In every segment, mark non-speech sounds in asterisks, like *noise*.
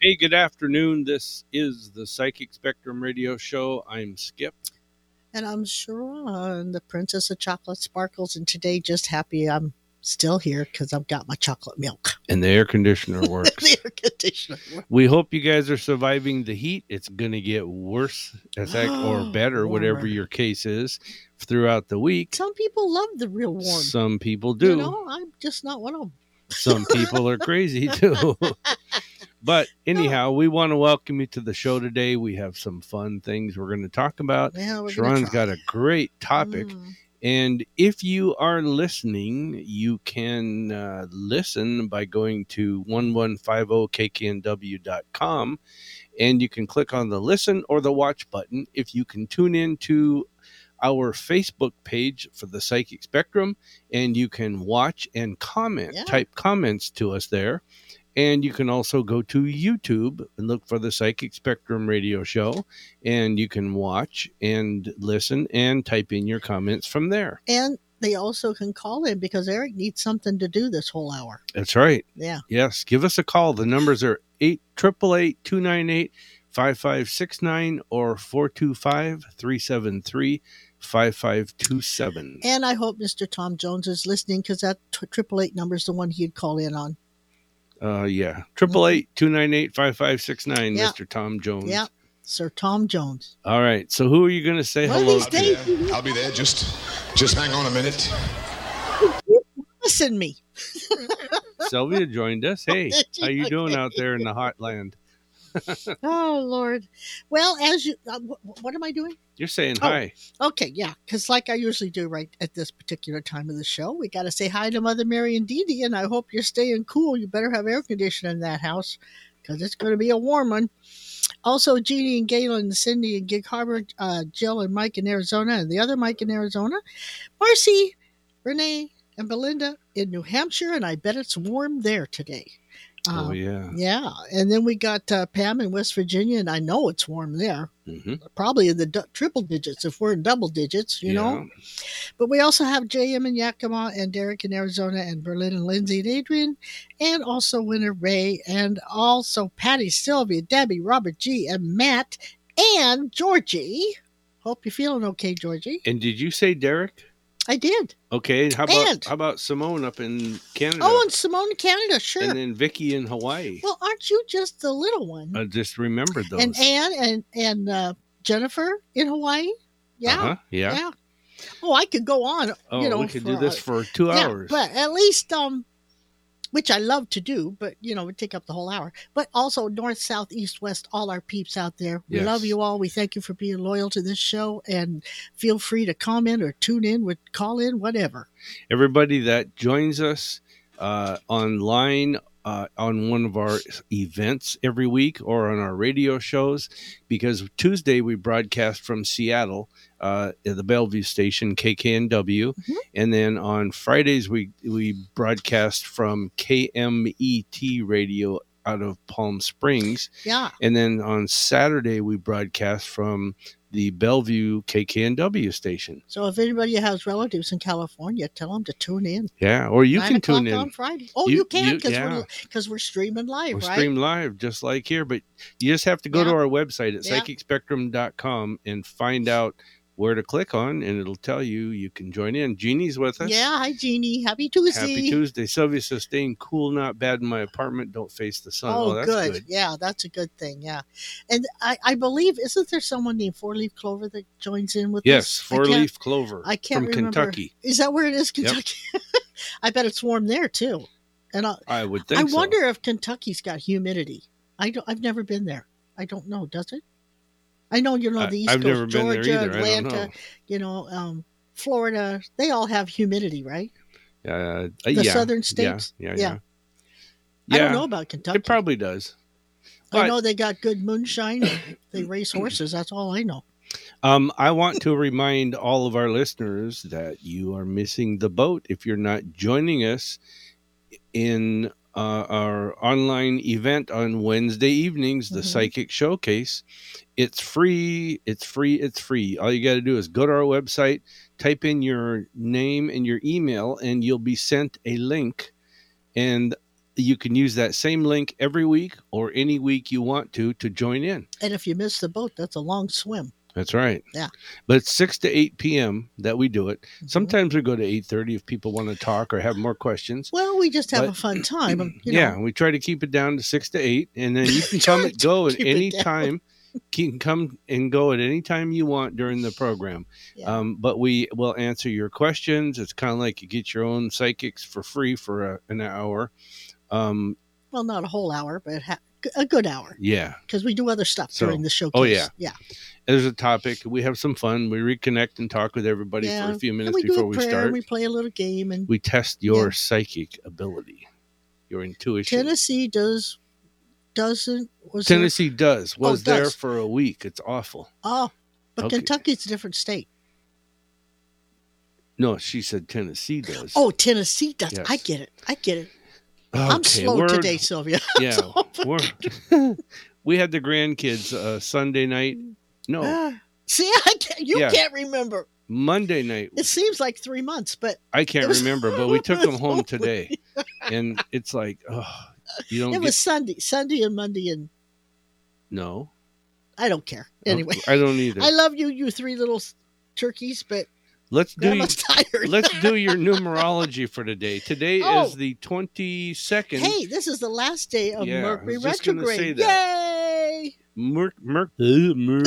Hey, good afternoon. This is the Psychic Spectrum Radio Show. I'm Skip. And I'm Sha'ron, the Princess of Chocolate Sparkles. And today, just happy I'm still here because I've got my chocolate milk. And the air conditioner *laughs* works. the air conditioner. works. we hope you guys are surviving the heat. It's going to get worse, fact, or *gasps* better, whatever your case is, throughout the week. Some people love the real warm. Some people do. You know, I'm just not one of them. Some people are crazy *laughs* too. *laughs* but anyhow, we want to welcome you to the show today. We have some fun things we're going to talk about. Yeah, we're Sha'ron's got a great topic. Mm. And if you are listening, you can uh, listen by going to 1150kknw.com and you can click on the listen or the watch button. If you can tune in to our Facebook page for the Psychic Spectrum and you can watch and comment, Yeah. type comments to us there. And you can also go to YouTube and look for the Psychic Spectrum radio show and you can watch and listen and type in your comments from there. And they also can call in because Eric needs something to do this whole hour. That's right. Yeah. Yes, give us a call. The numbers are 8 298 5569 or 425 373 5527. And I hope Mr. Tom Jones is listening because that triple eight number is the one he'd call in on. Uh, yeah. 888 298 5569, Yeah. Mr. Tom Jones. Yeah, Sir Tom Jones. All right. So, who are you going to say One hello to? days, I'll be there. I'll be there. Just, just hang on a minute. listen me. Sylvia joined us. *laughs* Hey, how you you? doing out there in the hot land? *laughs* Oh Lord. Well, as you, uh, wh- what am I doing? You're saying Oh. hi. Okay, yeah, because like I usually do right at this particular time of the show, we got to say hi to Mother Mary and Dee Dee, and I hope you're staying cool. You better have air conditioning in that house because it's going to be a warm one. Also, Jeannie and Galen, Cindy and Gig Harbor, uh, Jill and Mike in Arizona, and the other Mike in Arizona, Marcy, Renee, and Belinda in New Hampshire, and I bet it's warm there today. Oh, Uh, yeah. yeah, and then we got uh, Pam in West Virginia, and I know it's warm there hmm probably in the du- triple digits if we're in double digits, you know. But we also have JM in Yakima and Derek in Arizona and Berlin and Lindsay and Adrian, and also Winter Ray and also Patty, Sylvia, Debbie, Robert G, and Matt and Georgie. Hope you're feeling okay, Georgie. And did you say Derek? I did. Okay. How about And- how about Simone up in Canada? Oh, and Simone in Canada, sure. and then Vicky in Hawaii. well, aren't you just the little one? I just remembered those. and Anne and and uh, Jennifer in Hawaii. Yeah. Uh-huh, yeah. Yeah. Oh, I could go on. Oh, you know, we could for, do this for two yeah, hours. but at least um, which I love to do, but you know, it would take up the whole hour. But also north, south, east, west, all our peeps out there. We Yes. love you all. We thank you for being loyal to this show, and feel free to comment or tune in, with call in, whatever. Everybody that joins us uh, online uh, on one of our events every week or on our radio shows, because Tuesday we broadcast from Seattle uh, at the Bellevue station KKNW, Mhm. and then on Fridays we we broadcast from KMET Radio out of Palm Springs. Yeah, And then on Saturday, we broadcast from the Bellevue KKNW station. so if anybody has relatives in California, tell them to tune in. Yeah, or you can tune in. on Friday. Oh, You- you, can because yeah. we're we're streaming live, We're right? stream live just like here, but you just have to go to our website at Yeah. psychicspectrum.com and find out where to click on, and it'll tell you you can join in. Jeannie's with us. Yeah, hi Jeannie. Happy Tuesday. Happy Tuesday. Sylvia says, staying cool, not bad in my apartment. Don't face the sun. Oh, oh that's good. good. Yeah, that's a good thing. Yeah, and I, I believe isn't there someone named Four Leaf Clover that joins in with Yes, four leaf clover I can't from remember. Kentucky. Is that where it is, Kentucky? Yep. *laughs* I bet it's warm there too. And I, I would think I so. wonder if Kentucky's got humidity. I don't. I've never been there. I don't know. Does it? I know you know the East I've Coast, never been there Georgia, either. I don't Atlanta, know. you know, um, Florida. They all have humidity, right? Uh, The yeah, southern states? Yeah, yeah. Yeah. yeah. I don't know about Kentucky. It probably does. I know they got good moonshine. and they *coughs* race horses. That's all I know. Um, I want to remind all of our listeners that you are missing the boat if you're not joining us in uh, our online event on Wednesday evenings, the Mhm. Psychic Showcase. It's free. It's free. It's free. All you got to do is go to our website, type in your name and your email, and you'll be sent a link. And you can use that same link every week or any week you want to to join in. And if you miss the boat, that's a long swim. That's right. Yeah. But it's six to eight p.m. that we do it. Mm-hmm. Sometimes we go to eight thirty if people want to talk or have more questions. Well, we just have But- a fun *clears throat* time. You yeah, we try to keep it down to six to eight, and then *laughs* you can come and go at any time. You can come and go at any time you want during the program. Yeah. Um, but we will answer your questions. It's kind of like you get your own psychics for free for a, an hour. Um, Well, not a whole hour, but ha- a good hour yeah, because we do other stuff So- during the showcase. oh, yeah. yeah. there's a topic. We have some fun. We reconnect and talk with everybody yeah. for a few minutes we before we start. And we play a little game, and we test your Yeah. psychic ability, your intuition. Tennessee does doesn't was there- Tennessee does oh, was Oh, there does. for a week. It's awful. oh, but Okay. Kentucky's a different state. No, she said Tennessee does. Oh, Tennessee does. I get it. I get it. I'm slow today, Sylvia. *laughs* Yeah, *laughs* we had the grandkids uh, Sunday night. No, Ah, See, I can't, you Yeah. can't remember. Monday night. It seems like three months, but I can't was- remember, but *laughs* we took them home today, and it's like, oh, you don't it get was Sunday, Sunday and Monday, and no. I don't care. Anyway, I don't either. I love you, you three little turkeys, but let's do *laughs* tired. let's do your *laughs* numerology for today. Today Oh. is the twenty second. hey, this is the last day of Yeah, Mercury was just gonna say retrograde. Yay! Merc, Merc, uh, *laughs* Merc,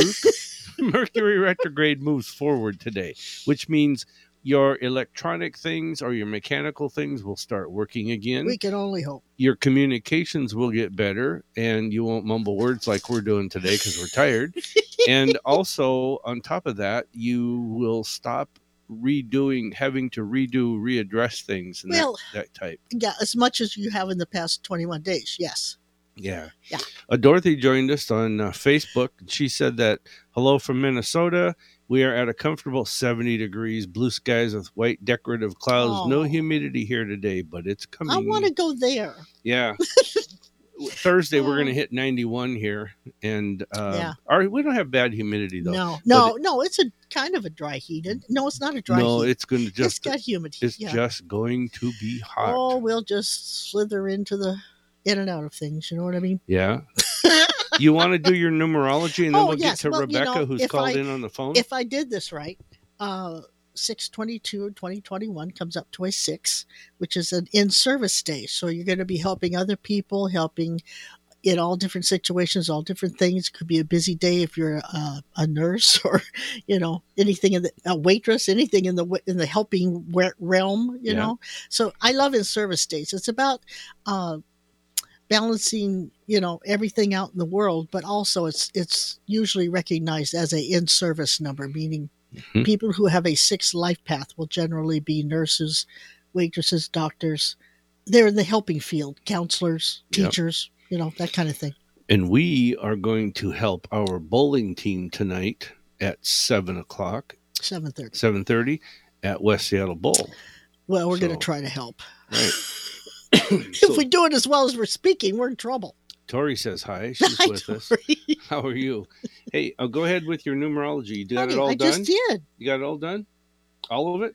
Mercury retrograde moves forward today, which means your electronic things or your mechanical things will start working again. We can only hope. your communications will get better, and you won't mumble words like we're doing today because we're tired. and also, on top of that, you will stop redoing, having to redo, readdress things and Well- that, that type. Yeah, as much as you have in the past 21 days. Yes. Yeah. Yeah. Uh, Dorothy joined us on uh, Facebook. She said that, hello from Minnesota. We are at a comfortable 70 degrees, blue skies with white decorative clouds. No Oh. humidity here today, but it's coming. I want to go there. Yeah. *laughs* Thursday, we're Oh. going to hit 91 here. And uh, Yeah. our, we don't have bad humidity, though. No, no, no. It's a kind of a dry heat. No, it's not a dry no, heat. it's going to it's just. got humid. It's yeah. just going to be hot. Oh, we'll just slither into the in and out of things. You know what I mean? Yeah. *laughs* you want to do your numerology and then Oh, we'll yes. get to Well, you Rebecca, know, who's called I- in on the phone? If I did this right, uh, 622 2021 comes up to a six, which is an in service day. So you're going to be helping other people, helping in all different situations, all different things. Could be a busy day if you're a, a nurse *laughs* or, you know, anything in the a waitress, anything in the in the helping realm. You Yeah. know, so I love in service days. It's about uh, balancing, you know, everything out in the world, but also it's it's usually recognized as a in service number, meaning Mhm. people who have a sixth life path will generally be nurses, waitresses, doctors. They're in the helping field, counselors, Yep. teachers, you know, that kind of thing. And we are going to help our bowling team tonight at seven o'clock, Seven thirty. seven thirty, at West Seattle Bowl. Well, we're going to try to help. Right. *coughs* if we do it as well as we're speaking, we're in trouble. Tori says hi. *laughs* She's Hi, with us. *laughs* How are you? Hey, uh, go ahead with your numerology. You got Honey, it all I done. just did You got it all done. All of it.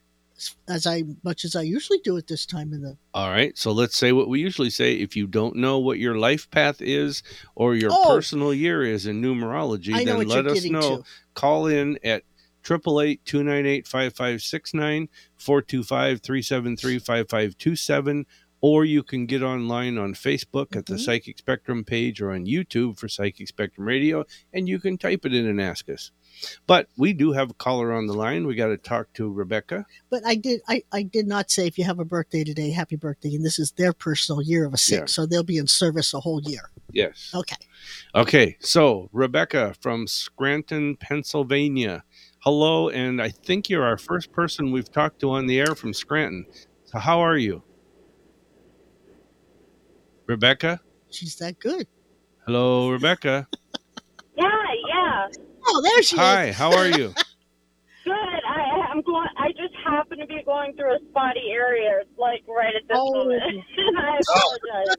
as I much as I usually do at this time in the. All right. So let's say what we usually say. If you don't know what your life path is or your Oh. personal year is in numerology, I then let us know. to. Call in at 888-298-5569, 425-373-5527, or you can get online on Facebook at the Mhm. Psychic Spectrum page or on YouTube for Psychic Spectrum Radio, and you can type it in and ask us. But we do have a caller on the line. We got to talk to Rebecca. But I did I, I did not say if you have a birthday today, happy birthday, and this is their personal year of a six, Yeah. so they'll be in service a whole year. Yes. Okay. Okay, so Rebecca from Scranton, Pennsylvania. Hello, and I think you're our first person we've talked to on the air from Scranton. So, how are you? Rebecca? She's that good. Hello, Rebecca. *laughs* Yeah, yeah. Oh, there she is. Hi, how are you? *laughs* Good. I I'm going. I just happen to be going through a spotty area, like right at this Oh. moment, and *laughs* I oh. apologize.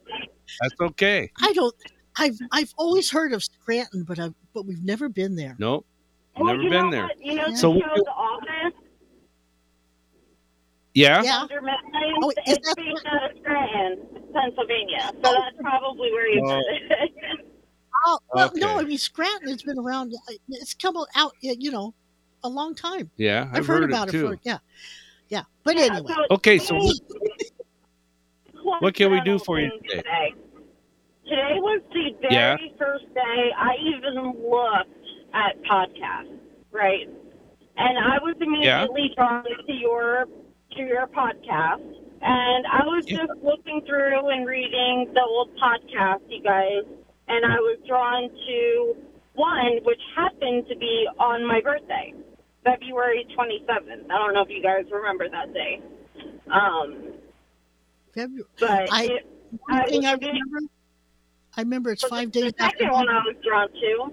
That's okay. I don't. I've I've always heard of Scranton, but I but we've never been there. Nope, Well, never you been know there. What? You know, So the we- show The Office. Yeah? Yeah. Oh, is it's that- based out of Scranton. Pennsylvania, so that's probably where you Oh. it. *laughs* Oh, well, no, I mean Scranton has been around. uh, It's come out, you know, a long time. Yeah, I've, I've, heard, it about it, too. for yeah, yeah. But Yeah, anyway, so Okay, so today- *laughs* What can we do for you coincidental today? Today was the very Yeah. first day I even looked at podcasts, right? And I was immediately drawn to your to your podcast, and I was Yeah. just looking through and reading the old podcast, you guys, and I was drawn to one which happened to be on my birthday, February twenty seventh. I don't know if you guys remember that day. Um, February. but I- it, One I thing I was- remember, I remember it's the- five the days after. second one I was drawn to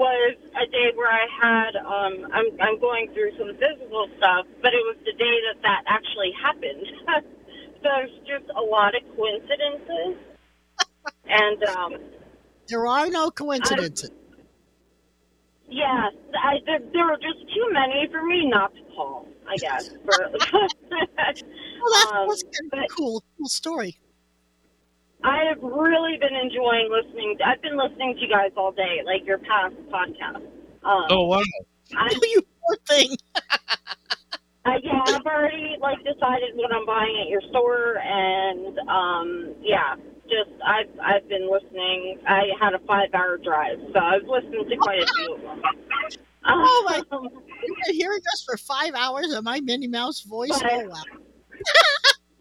was a day where I had um I'm I'm going through some physical stuff, but it was the day that that actually happened. *laughs* so there's just a lot of coincidences, *laughs* and um There are no coincidences. yeah, I there, there were just too many for me not to call. I guess. For, *laughs* well, that's, um, that's a cool, cool story. I have really been enjoying listening. I've been listening to you guys all day, like your past podcast. Um, Oh wow! I, *laughs* you poor thing. *laughs* Uh, yeah, I've already like decided what I'm buying at your store, and um, yeah, just I've I've been listening. I had a five hour drive, so I've listened to quite a few of them. *laughs* Oh, my- Um, You've been hearing us for five hours of my Minnie Mouse voice. But- Oh wow!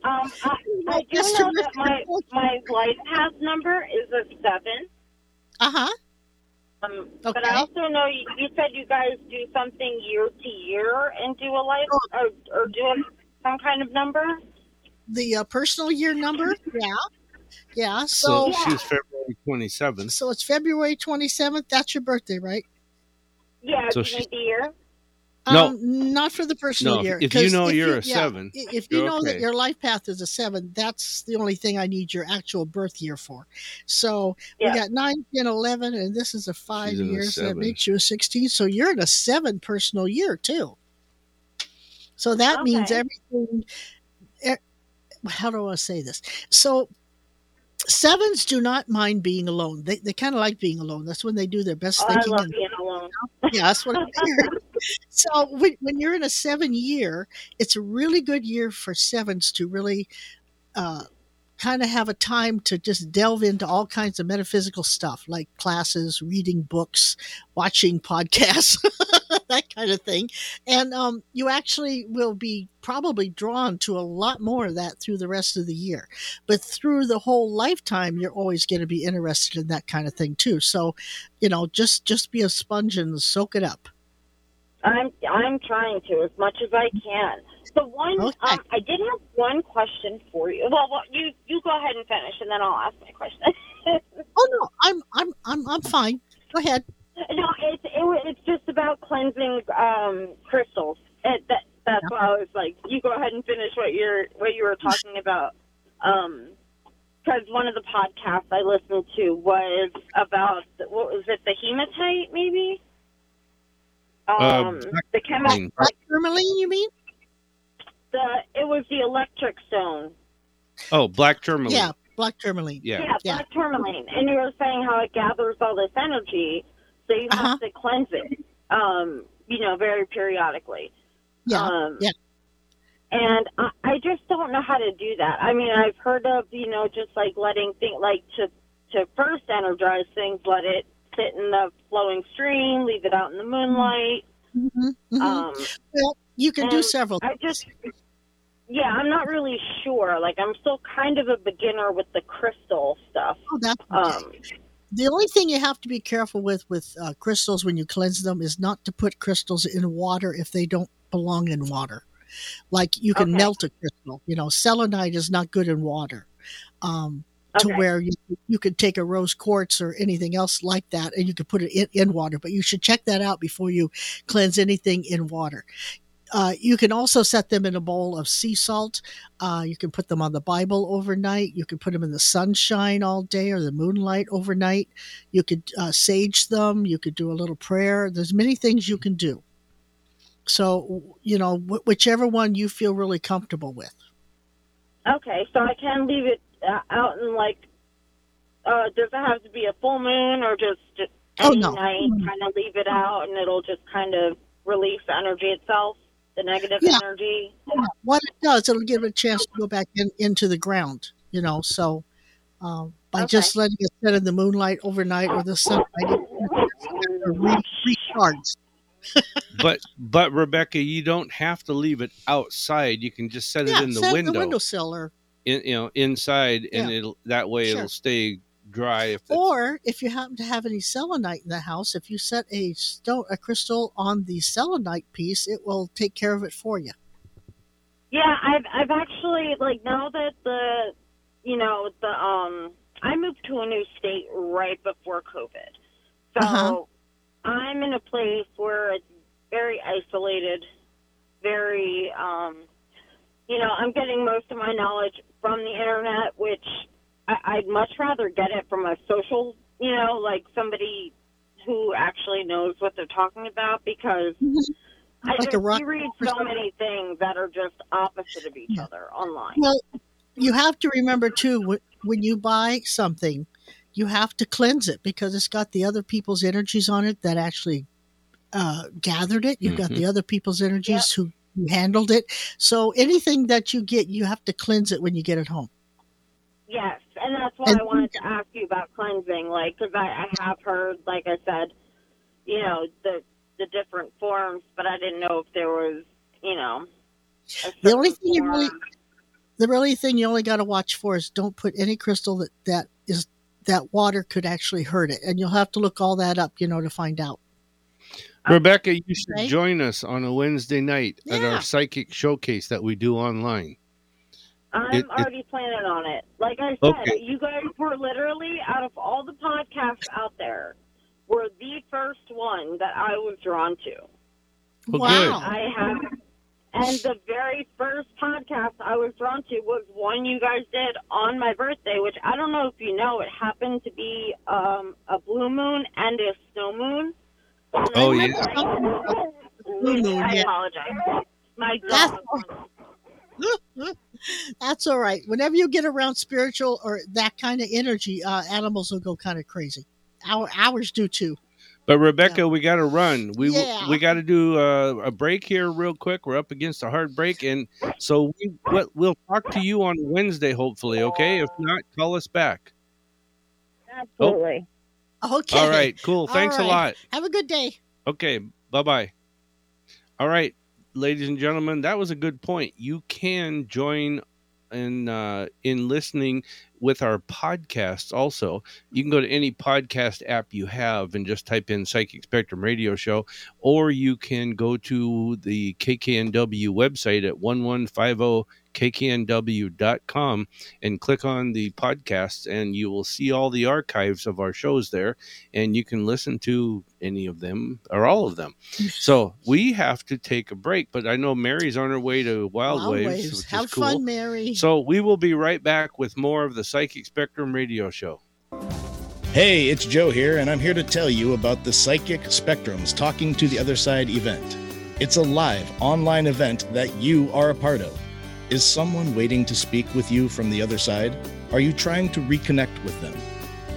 Um, I, I do know that my my life path number is a seven. Uh huh. Um, okay. But I also know you, you said you guys do something year to year and do a life or, or do a, some kind of number. The uh, personal year number. Yeah. Yeah. So, So, she's February twenty seventh. so it's February twenty seventh. That's your birthday, right? Yeah, So do you she- the year? No. Um, not for the personal No, year. if you know if you're a yeah, seven, if you you're know that your life path is a seven, that's the only thing I need your actual birth year for. So Yeah. we got nine, 10, 11, and this is a five She's in a years. That makes you a 16. So you're in a seven personal year, too. So that means everything. How do I say this? So sevens do not mind being alone. They, they kind of like being alone. That's when they do their best Oh, I thinking. love and- being alone. yeah, that's what I figured. so when, when you're in a seven year, it's a really good year for sevens to really uh, kind of have a time to just delve into all kinds of metaphysical stuff like classes, reading books, watching *laughs* podcasts, that kind of thing. And um, you actually will be probably drawn to a lot more of that through the rest of the year. But through the whole lifetime, you're always going to be interested in that kind of thing too. So, you know, just just be a sponge and soak it up. I'm I'm trying to as much as I can. The one Okay. um, I did have one question for you. Well, well, you you go ahead and finish, and then I'll ask my question. *laughs* Oh no, I'm I'm I'm I'm fine. Go ahead. no, it's it, it's just about cleansing um, crystals. It, that that's why I was like, you go ahead and finish what you're what you were talking about. Um, because one of the podcasts I listened to was about what was it, the hematite, maybe? Um, the chemical, Black- Black tourmaline, you mean? the it was the electric stone. Oh, black tourmaline. Yeah, black tourmaline. Yeah. Yeah, Yeah. black tourmaline. And you were saying how it gathers all this energy, so you Uh-huh. have to cleanse it, um, you know, very periodically. Yeah, Um, yeah. And I, I just don't know how to do that. I mean, I've heard of, you know, just like letting things, like to, to first energize things, let it sit in the flowing stream, leave it out in the moonlight. Mhm, mhm. Um, well, you can do several. I just, yeah, I'm not really sure. Like, I'm still kind of a beginner with the crystal stuff. Oh, that's. Um, the only thing you have to be careful with with uh, crystals when you cleanse them is not to put crystals in water if they don't belong in water. Like you can Okay. melt a crystal. You know, selenite is not good in water. Um, to Okay. where you you could take a rose quartz or anything else like that and you could put it in, in water, but you should check that out before you cleanse anything in water. Uh, you can also set them in a bowl of sea salt. Uh, you can put them on the Bible overnight. You can put them in the sunshine all day or the moonlight overnight. You could uh, sage them. You could do a little prayer. There's many things you can do. So, you know, wh- whichever one you feel really comfortable with. Okay, so I can leave it out in like? Uh, does it have to be a full moon or just just Oh, any no. night? Kind of leave it out and it'll just kind of release the energy itself, the negative Yeah. energy. what it does, it'll give it a chance to go back in, into the ground, you know. So um, by Okay. just letting it sit in the moonlight overnight or the sunlight, it recharges. *laughs* but but Rebecca, you don't have to leave it outside. You can just set it Yeah, in the set it window, in the windowsill or in, you know, inside, and Yeah. it'll that way Sure. it'll stay dry. If Or if you happen to have any selenite in the house, if you set a stone, a crystal on the selenite piece, it will take care of it for you. Yeah, I've I've actually like now that the you know the um I moved to a new state right before COVID, so Uh-huh. I'm in a place where it's very isolated, very um you know I'm getting most of my knowledge from the internet, which I, I'd much rather get it from a social you know like somebody who actually knows what they're talking about because. *laughs* I Like a just, rock you read so many things that are just opposite of each other online. Well, you have to remember too when you buy something, you have to cleanse it because it's got the other people's energies on it that actually uh, gathered it. You've got Mhm. the other people's energies who, who handled it. So anything that you get, you have to cleanse it when you get it home. Yes, and that's why And- I wanted to ask you about cleansing, like, because I, I have heard, like I said, you know, the the different forms, but I didn't know if there was, you know, The only thing you really, the really thing you only got to watch for is don't put any crystal that that is that water could actually hurt it, and you'll have to look all that up, you know, to find out. Rebecca, you should Okay. join us on a Wednesday night at our psychic showcase that we do online. I'm it- it- already planning on it. Like I said, Okay. you guys were literally out of all the podcasts out there, were the first one that I was drawn to. Well, wow. I have, and the very first podcast I was drawn to was one you guys did on my birthday, which I don't know if you know. It happened to be um, a blue moon and a snow moon. And Oh, I yeah. was- Blue moon, I apologize. My That's- *laughs* That's all right. Whenever you get around spiritual or that kind of energy, uh, animals will go kind of crazy. Our ours do too. But Rebecca, we got to run. We Yeah. we got to do a, a break here real quick. We're up against a hard break, and so we we'll, we'll talk to you on Wednesday, hopefully. Okay, if not, call us back. Absolutely. Okay. All right, cool. Thanks a lot. Have a good day. Okay, bye bye. All right, ladies and gentlemen, that was a good point. You can join in uh, in listening with our podcasts. Also, you can go to any podcast app you have and just type in Psychic Spectrum Radio Show, or you can go to the KKNW website at one one five oh zero kknw.com and click on the podcasts and you will see all the archives of our shows there and you can listen to any of them or all of them so we have to take a break but i know mary's on her way to wild, Wild waves, waves. which Have is cool fun, Mary. so we will be right back with more of the psychic spectrum radio show Hey, it's Joe here, and I'm here to tell you about the Psychic Spectrums Talking to the Other Side event. It's a live online event that you are a part of. Is someone waiting to speak with you from the other side? Are you trying to reconnect with them?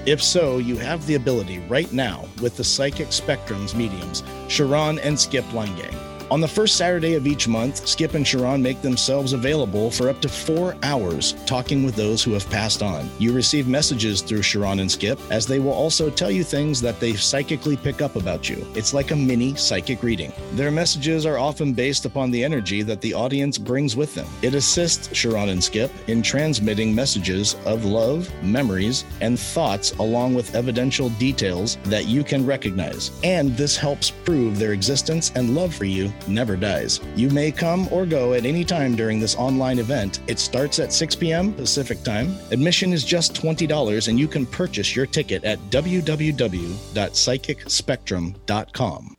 If so, you have the ability right now with the Psychic Spectrums mediums, Sha'ron and Skip Langang. On the first Saturday of each month, Skip and Sha'ron make themselves available for up to four hours talking with those who have passed on. You receive messages through Sha'ron and Skip, as they will also tell you things that they psychically pick up about you. It's like a mini psychic reading. Their messages are often based upon the energy that the audience brings with them. It assists Sha'ron and Skip in transmitting messages of love, memories, and thoughts, along with evidential details that you can recognize. And this helps prove their existence and love for you never dies. You may come or go at any time during this online event. It starts at 6 p.m. Pacific time. Admission is just $20 and you can purchase your ticket at www.psychicspectrum.com.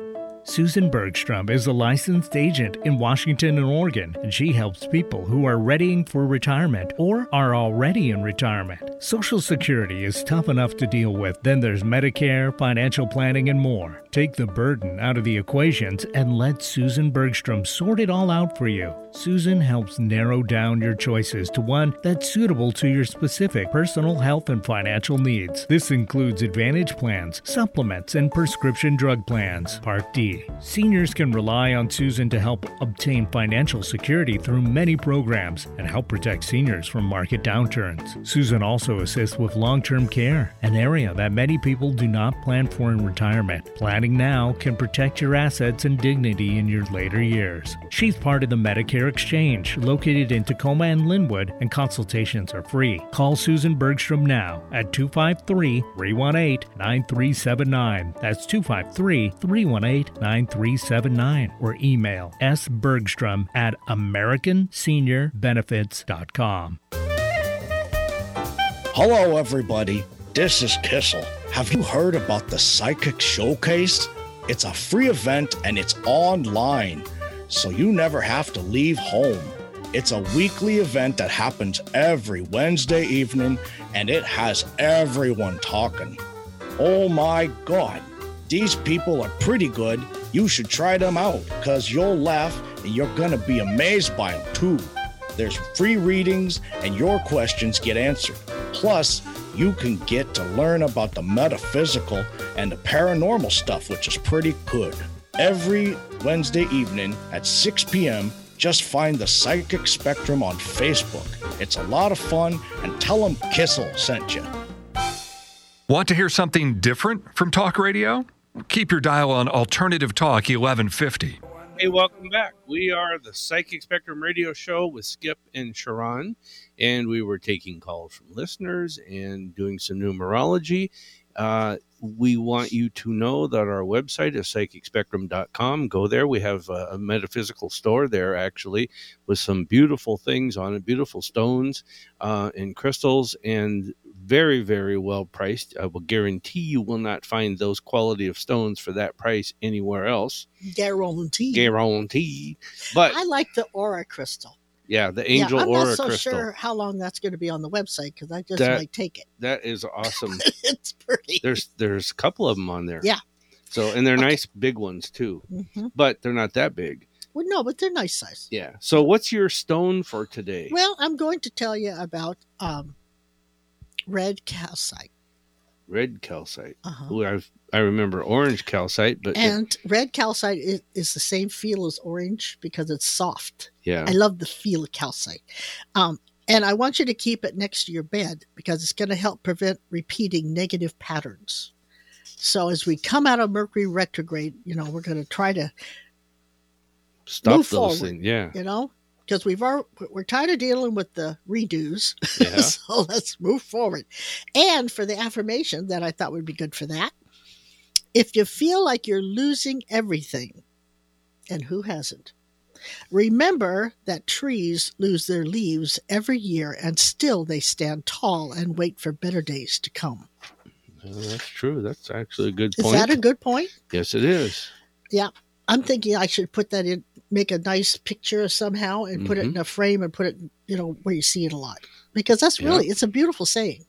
Susan Bergstrom is a licensed agent in Washington and Oregon, and she helps people who are readying for retirement or are already in retirement. Social Security is tough enough to deal with, then there's Medicare, financial planning, and more. Take the burden out of the equations and let Susan Bergstrom sort it all out for you. Susan helps narrow down your choices to one that's suitable to your specific personal health and financial needs. This includes Advantage plans, supplements, and prescription drug plans. Part D. Seniors can rely on Susan to help obtain financial security through many programs and help protect seniors from market downturns. Susan also assists with long term care, an area that many people do not plan for in retirement. Planning now can protect your assets and dignity in your later years. She's part of the Medicare Exchange, located in Tacoma and Lynnwood, and consultations are free. Call Susan Bergstrom now at 253 318 9379. That's 253 318 9379. Or email sbergstrom at AmericanSeniorBenefits.com. Hello, everybody. This is Kissel. Have you heard about the Psychic Showcase? It's a free event and it's online, so you never have to leave home. It's a weekly event that happens every Wednesday evening and it has everyone talking. Oh my god, these people are pretty good. You should try them out because you'll laugh and you're gonna be amazed by them too. There's free readings and your questions get answered. Plus, you can get to learn about the metaphysical and the paranormal stuff, which is pretty good. Every Wednesday evening at 6 p.m., just find the Psychic Spectrum on Facebook. It's a lot of fun, and tell them Kissel sent you. Want to hear something different from talk radio? Keep your dial on Alternative Talk 1150. Hey, welcome back. We are the Psychic Spectrum Radio Show with Skip and Sha'ron, and we were taking calls from listeners and doing some numerology. Uh, we want you to know that our website is psychicspectrum.com. Go there. We have a, a metaphysical store there, actually, with some beautiful things on it, beautiful stones uh, and crystals, and very, very well priced. I will guarantee you will not find those quality of stones for that price anywhere else. Guarantee. Guarantee. But I like the aura crystal. Yeah, the angel yeah, I'm aura not so crystal. sure how long that's going to be on the website because I just That- might take it. That is *laughs* awesome. it's pretty. there's there's a couple of them on there. Yeah. So and they're Okay. nice big ones too, hmm but they're not that big. Well, no, but they're nice size. Yeah. So what's your stone for today? Well, I'm going to tell you about um, red calcite. Red calcite. Uh-huh. Ooh, I've, I remember orange calcite, but And red calcite is, is the same feel as orange because it's soft. yeah. I love the feel of calcite. Um, and I want you to keep it next to your bed because it's going to help prevent repeating negative patterns. So as we come out of Mercury retrograde, you know, we're going to try to, Stop move those forward. things. Yeah. you know, because we've already, we're tired of dealing with the redos. Yeah. *laughs* so let's move forward. And for the affirmation that I thought would be good for that, if you feel like you're losing everything, and who hasn't? Remember that trees lose their leaves every year and still they stand tall and wait for better days to come. Well, that's true. That's actually a good Is point. that a good point? yes, it is. Yeah. I'm thinking I should put that in, make a nice picture somehow and put it mm-hmm. in a frame and put it, you know, where you see it a lot. Because that's Yeah. really, it's a beautiful saying.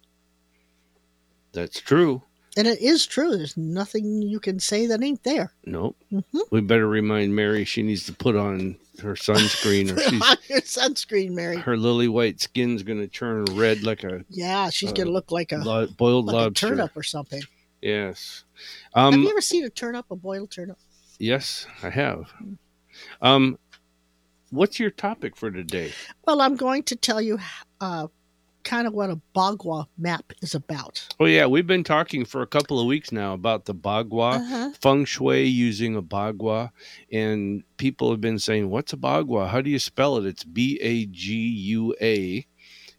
That's true. And it is true. There's nothing you can say that ain't there. Nope. Mhm. We better remind Mary she needs to put on her sunscreen or *laughs* Put she's, on your sunscreen, Mary. her lily white skin's going to turn red like a Yeah, she's Uh, going to look like a, lo- boiled like a turnip or something. Yes. Have Um, you ever seen a turnip, a boiled turnip? yes, I have. Um, what's your topic for today? Well, I'm going to tell you uh, kind of what a Bagua map is about. Oh yeah, we've been talking for a couple of weeks now about the Bagua Uh-huh. feng shui using a Bagua, and people have been saying, "What's a Bagua? How do you spell it?" It's B A G U A,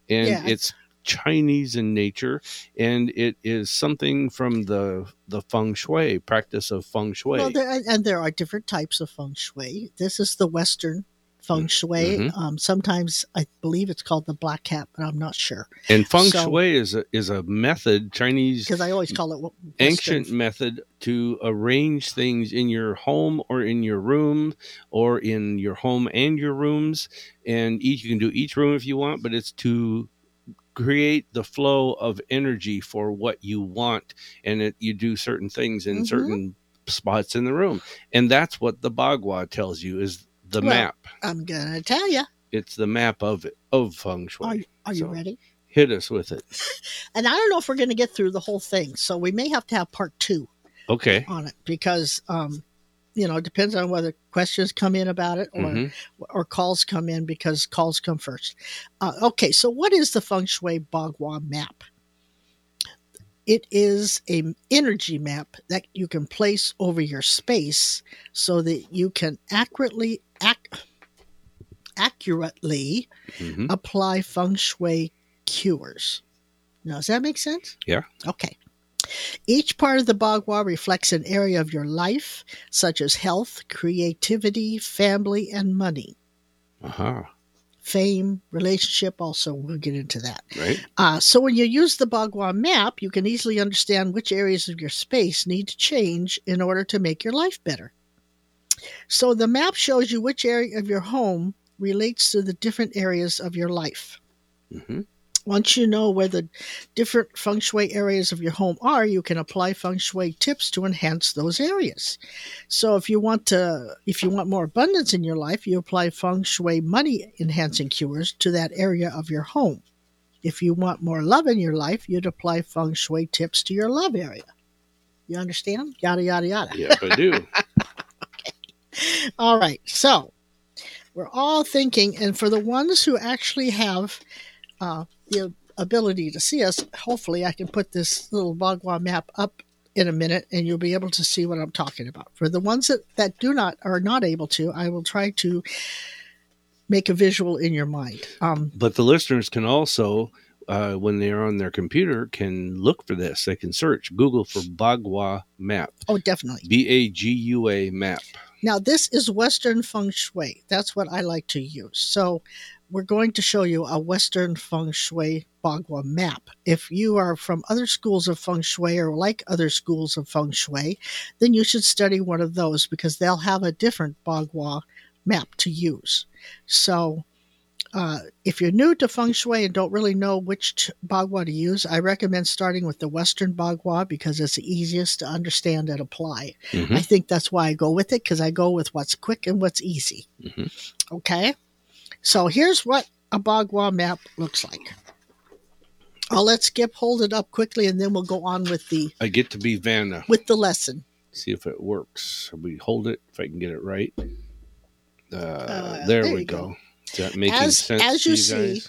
and Yeah, it's Chinese in nature, and it is something from the the feng shui practice of feng shui. Well, there, and there are different types of feng shui. This is the Western feng shui. Mhm. Um, sometimes I believe it's called the black cat, but I'm not sure and feng so- shui is a is a method Chinese because I always call it Western. ancient method to arrange things in your home or in your room or in your home and your rooms and each you can do each room if you want but it's to create the flow of energy for what you want and it, you do certain things in Mhm. certain spots in the room, and that's what the Bagua tells you is the Well, map. I'm gonna tell you. It's the map of it of feng shui. Are, you- are you So- ready? Hit us with it. *laughs* And I don't know if we're going to get through the whole thing, so we may have to have part two Okay. on it because, um, you know, it depends on whether questions come in about it or Mhm. or calls come in because calls come first. Uh, okay, so what is the feng shui Bagua map? It is a energy map that you can place over your space so that you can accurately ac- accurately Mhm. apply feng shui cures. Now, does that make sense? Yeah. Okay. Each part of the Bagua reflects an area of your life, such as health, creativity, family, and money. Aha. Fame, relationship, also, we'll get into that. Right. Uh, so, when you use the Bagua map, you can easily understand which areas of your space need to change in order to make your life better. So, the map shows you which area of your home relates to the different areas of your life. hmm Once you know where the different feng shui areas of your home are, you can apply feng shui tips to enhance those areas. So if you want to if you want more abundance in your life, you apply feng shui money enhancing cures to that area of your home. If you want more love in your life, you'd apply feng shui tips to your love area. You understand? Yada yada yada. Yes, I do. *laughs* okay. All right. So we're all thinking, and for the ones who actually have uh, the ability to see us, hopefully I can put this little Bagua map up in a minute and you'll be able to see what I'm talking about. For the ones that, that do not are not able to, I will try to make a visual in your mind. Um, but the listeners can also, uh, when they're on their computer, can look for this. They can search Google for Bagua map. oh, definitely. B A G U A map. Now, this is Western Feng Shui. That's what I like to use. So, we're going to show you a Western Feng Shui Bagua map. If you are from other schools of Feng Shui or like other schools of Feng Shui, then you should study one of those because they'll have a different Bagua map to use. So, uh, if you're new to Feng Shui and don't really know which t- Bagua to use, I recommend starting with the Western Bagua because it's the easiest to understand and apply. Mhm. I think that's why I go with it because I go with what's quick and what's easy. Mhm. Okay, so here's what a Bagua map looks like. I'll let Skip hold it up quickly, and then we'll go on with the I get to be Vanna. with the lesson. See if it works. We hold it if I can get it right. Uh, Uh, there, there we go. go. Is that making As- sense as to you you see?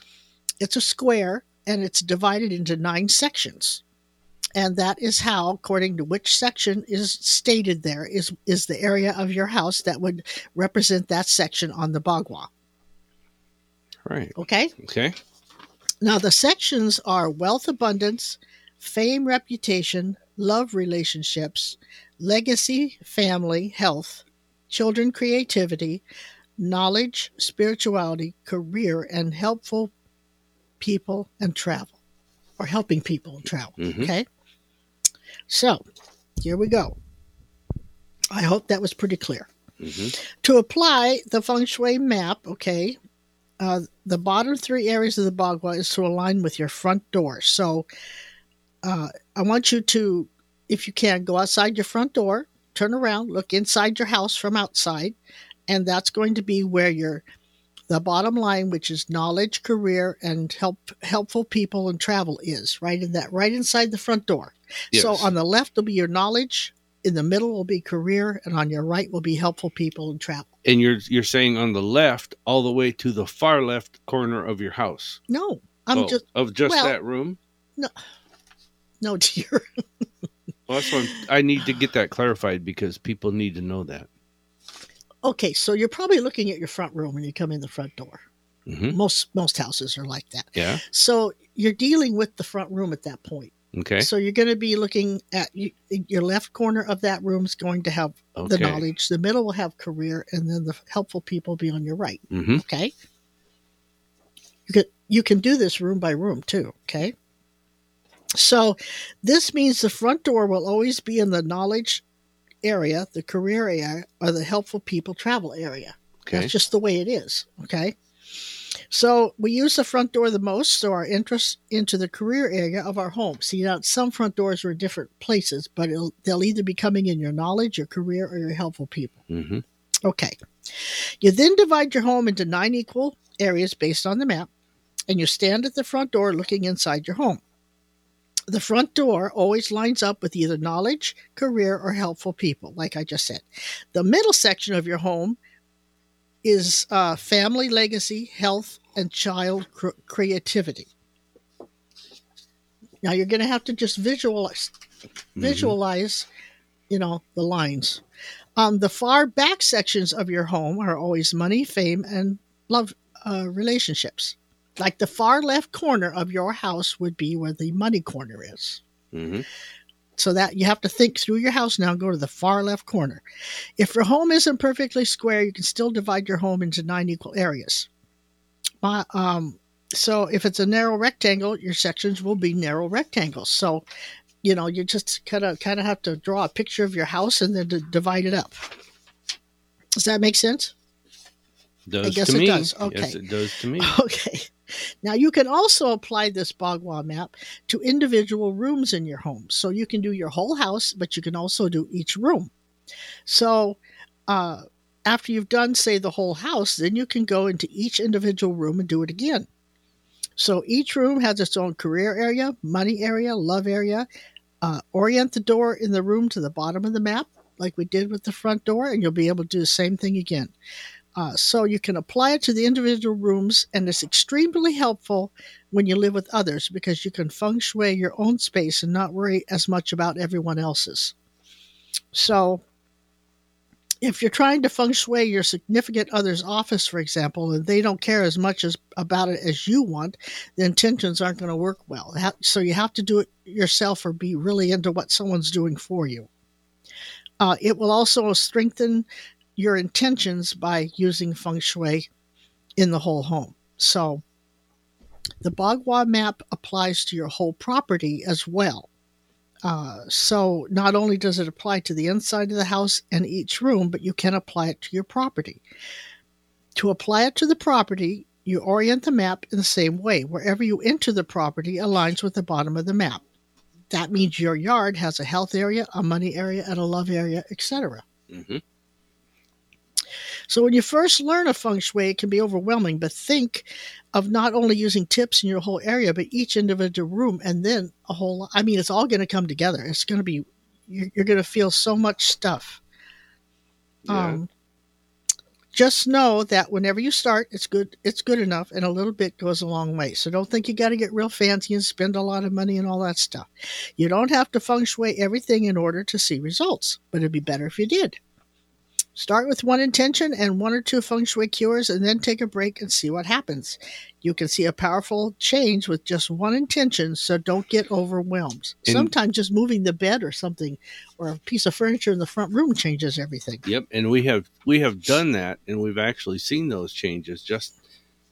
It's a square, and it's divided into nine sections. And that is how, according to which section is stated there, is is the area of your house that would represent that section on the Bagua. Right. Okay. Okay. Now, the sections are wealth abundance, fame, reputation, love relationships, legacy, family, health, children, creativity, knowledge, spirituality, career, and helpful people and travel, or helping people and travel. Mhm. Okay. So, here we go. I hope that was pretty clear. hmm To apply the feng shui map, okay, uh, the bottom three areas of the bagua is to align with your front door. So uh, I want you to, if you can, go outside your front door, turn around, look inside your house from outside, and that's going to be where your the bottom line, which is knowledge, career, and help helpful people and travel, is right in that right inside the front door. So on the left will be your knowledge, in the middle will be career, and on your right will be helpful people and travel. And you're you're saying on the left, all the way to the far left corner of your house. No, I'm Oh, just of just well- that room. no no, dear. *laughs* Well, that's what I'm- need to get that clarified because people need to know that. okay, so you're probably looking at your front room when you come in the front door. hmm Most most houses are like that. Yeah. So you're dealing with the front room at that point. Okay. So you're going to be looking at you, your left corner of that room is going to have the knowledge. The middle will have career, and then the helpful people will be on your right. hmm Okay. You can you can do this room by room too. Okay. So this means the front door will always be in the knowledge area, the career area, or the helpful people travel area. Okay. That's just the way it is. Okay. So we use the front door the most, so our entrance into the career area of our home. See, now some front doors are in different places, but it'll, they'll either be coming in your knowledge, your career, or your helpful people. hmm Okay. You then divide your home into nine equal areas based on the map, and you stand at the front door looking inside your home. The front door always lines up with either knowledge, career, or helpful people, like I just said. The middle section of your home is uh, family, legacy, health, and child cr- creativity. Now you're going to have to just visualize, visualize, you know, the lines. Um, the far back sections of your home are always money, fame, and love uh, relationships. Like the far left corner of your house would be where the money corner is. hmm So that you have to think through your house now, go to the far left corner. If your home isn't perfectly square, you can still divide your home into nine equal areas. My, um, so if it's a narrow rectangle, your sections will be narrow rectangles. So, you know, you just kind of kind of have to draw a picture of your house and then d- divide it up. Does that make sense? Does guess to it me. does. Yes, Okay. it does to me. *laughs* Okay. Now you can also apply this Bagua map to individual rooms in your home. So you can do your whole house, but you can also do each room. So uh, after you've done, say, the whole house, then you can go into each individual room and do it again. So each room has its own career area, money area, love area. Uh, orient the door in the room to the bottom of the map, like we did with the front door, and you'll be able to do the same thing again. Uh, so you can apply it to the individual rooms, and it's extremely helpful when you live with others because you can feng shui your own space and not worry as much about everyone else's. So, if you're trying to feng shui your significant other's office, for example, and they don't care as much as about it as you want, the intentions aren't going to work well. So you have to do it yourself or be really into what someone's doing for you. Uh, it will also strengthen your intentions by using feng shui in the whole home. So the Bagua map applies to your whole property as well. Uh, so not only does it apply to the inside of the house and each room, but you can apply it to your property. To apply it to the property, you orient the map in the same way. Wherever you enter the property aligns with the bottom of the map. That means your yard has a health area, a money area, and a love area, etc. hmm So when you first learn a feng shui, it can be overwhelming, but think of not only using tips in your whole area, but each individual room and then a whole I mean, it's all going to come together. It's going to be, you're, you're going to feel so much stuff. Yeah. Um, just know that whenever you start, it's good. It's good enough, and a little bit goes a long way. So don't think you got to get real fancy and spend a lot of money and all that stuff. You don't have to feng shui everything in order to see results, but it'd be better if you did. Start with one intention and one or two feng shui cures, and then take a break and see what happens. You can see a powerful change with just one intention, so don't get overwhelmed. And- Sometimes just moving the bed or something, or a piece of furniture in the front room changes everything. Yep, and we have we have done that, and we've actually seen those changes just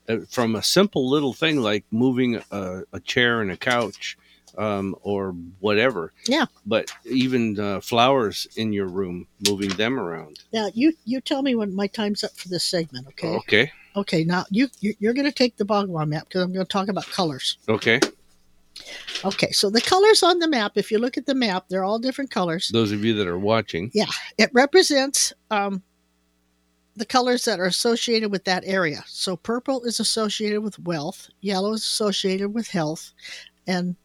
uh, from a simple little thing like moving a, a chair and a couch, um, or whatever. Yeah. But even uh, flowers in your room, moving them around. Now you you tell me when my time's up for this segment, okay? Okay. Okay. Now you you- you're going to take the Bagua map because I'm going to talk about colors. Okay. Okay. So the colors on the map, if you look at the map, they're all different colors. Those of you that are watching. Yeah, it represents um, the colors that are associated with that area. So purple is associated with wealth, yellow is associated with health, and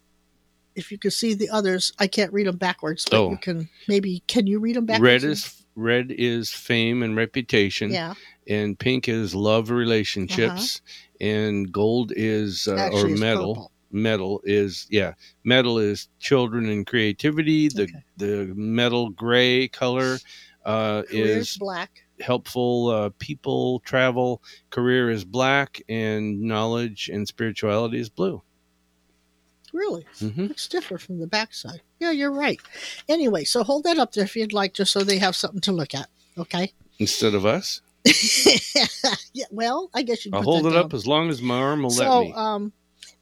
if you can see the others, I can't read them backwards, but Oh. you can maybe can you read them backwards? Red is red is fame and reputation, yeah, and pink is love relationships, and gold is uh, or Uh-huh. actually metal. metal is yeah metal is children and creativity the Okay. the metal gray color uh Career is black. helpful uh people travel career is black and knowledge and spirituality is blue Really? hmm Looks different from the backside. Yeah, you're right. Anyway, so hold that up there if you'd like, just so they have something to look at. Okay. *laughs* instead of us yeah. Well, I guess you. I'll hold it down. up as long as my arm will let So, me um,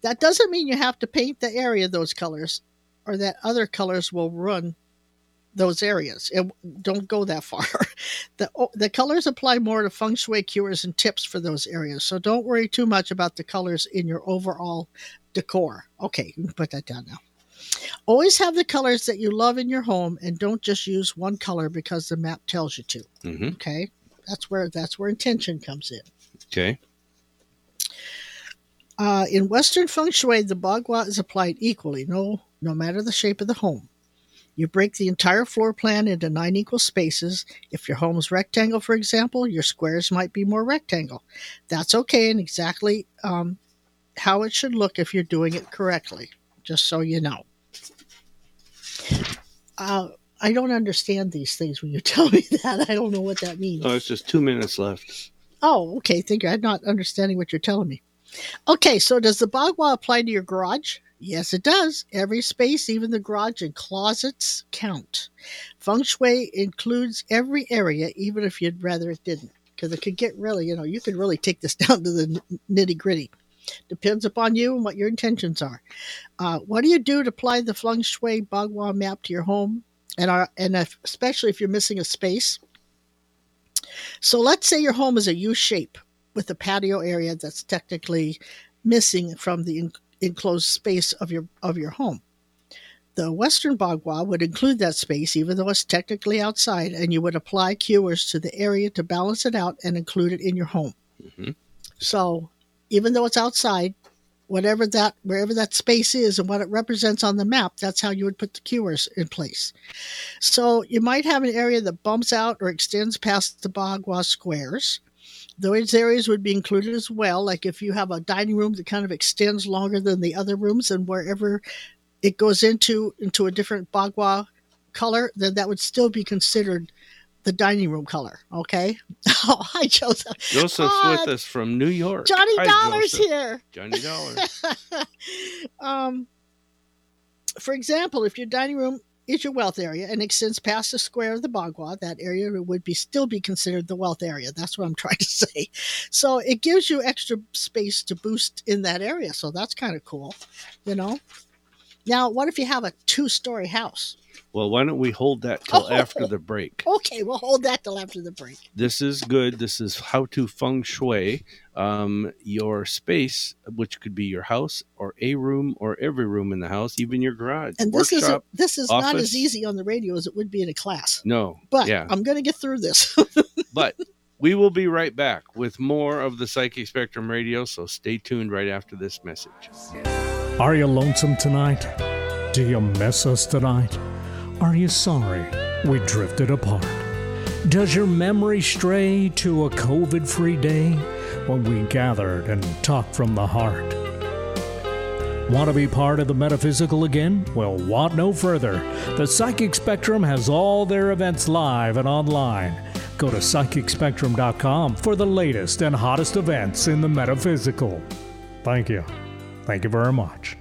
that doesn't mean you have to paint the area those colors, or that other colors will run those areas. It, don't go that far. *laughs* the the colors apply more to feng shui cures and tips for those areas. So don't worry too much about the colors in your overall decor. Okay, you can put that down now. Always have the colors that you love in your home and don't just use one color because the map tells you to. hmm Okay? That's where that's where intention comes in. Okay. Uh, in Western feng shui, the bagua is applied equally, no no matter the shape of the home. You break the entire floor plan into nine equal spaces. If your home is rectangle, for example, your squares might be more rectangle. That's okay and exactly um, how it should look if you're doing it correctly, just so you know. Uh, I don't understand these things when you *laughs* tell me that. I don't know what that means. Oh, it's just two minutes left. Oh, okay. Thank you. I'm not understanding what you're telling me. Okay, so does the Bagua apply to your garage? Yes, it does. Every space, even the garage and closets, count. Feng Shui includes every area, even if you'd rather it didn't, because it could get really, you know, you could really take this *laughs* down to the nitty gritty. Depends upon you and what your intentions are. Uh, what do you do to apply the Feng Shui Bagua map to your home? And, are, and if, especially if you're missing a space. So let's say your home is a U shape with a patio area that's technically missing from the en- enclosed space of your of your home. The Western Bagua would include that space, even though it's technically outside, and you would apply cures to the area to balance it out and include it in your home. Mhm. So, even though it's outside, whatever that wherever that space is and what it represents on the map, that's how you would put the cures in place. So, you might have an area that bumps out or extends past the Bagua squares. Those areas would be included as well. Like if you have a dining room that kind of extends longer than the other rooms, and wherever it goes into into a different bagua color, then that would still be considered the dining room color. Okay. *laughs* Oh, hi, Joseph. Joseph's Ah, with us from New York. Johnny Hi, Dollar's Joseph. here. Johnny Dollar. *laughs* um, for example, if your dining room is your wealth area and extends past the square of the Bagua, that area would be still be considered the wealth area. That's what I'm *laughs* trying to say. So it gives you extra space to boost in that area. So that's kind of cool, you know. Now, what if you have a two-story house? Well, why don't we hold that till Oh. after the break? Okay, we'll hold that till after the break. This is good. This is how to feng shui um, your space, which could be your house or a room or every room in the house, even your garage, And this is workshop. this is not as easy on the radio as it would be in a class. No, But yeah, I'm going to get through this. *laughs* but we will be right back with more of the Psychic Spectrum Radio. So stay tuned right after this message. Are you lonesome tonight? Do you miss us tonight? Are you sorry we drifted apart? Does your memory stray to a COVID free day when we gathered and talked from the heart? Want to be part of the metaphysical again? Well, want no further. The Psychic Spectrum has all their events live and online. Go to psychicspectrum.com for the latest and hottest events in the metaphysical. Thank you. Thank you very much.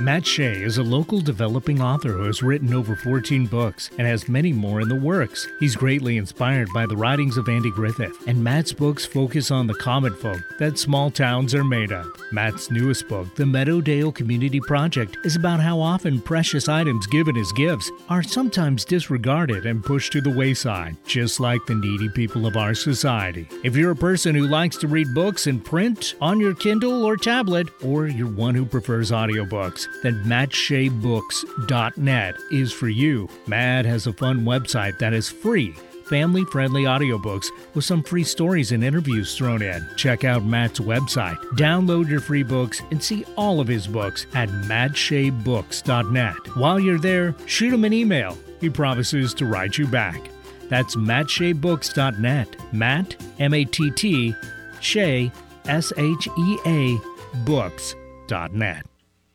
Matt Shea is a local developing author who has written over 14 books and has many more in the works. He's greatly inspired by the writings of Andy Griffith, and Matt's books focus on the common folk that small towns are made of. Matt's newest book, The Meadowdale Community Project, is about how often precious items given as gifts are sometimes disregarded and pushed to the wayside, just like the needy people of our society. If you're a person who likes to read books in print, on your Kindle or tablet, or you're one who prefers audiobooks, then MattSheaBooks.net is for you. Matt has a fun website that is free family friendly audiobooks with some free stories and interviews thrown in. Check out Matt's website, download your free books, and see all of his books at mattsheabooks.net. While you're there, shoot him an email. He promises to write you back. That's mattsheabooks.net. Matt, M A T T, Shea, S H E A, books.net.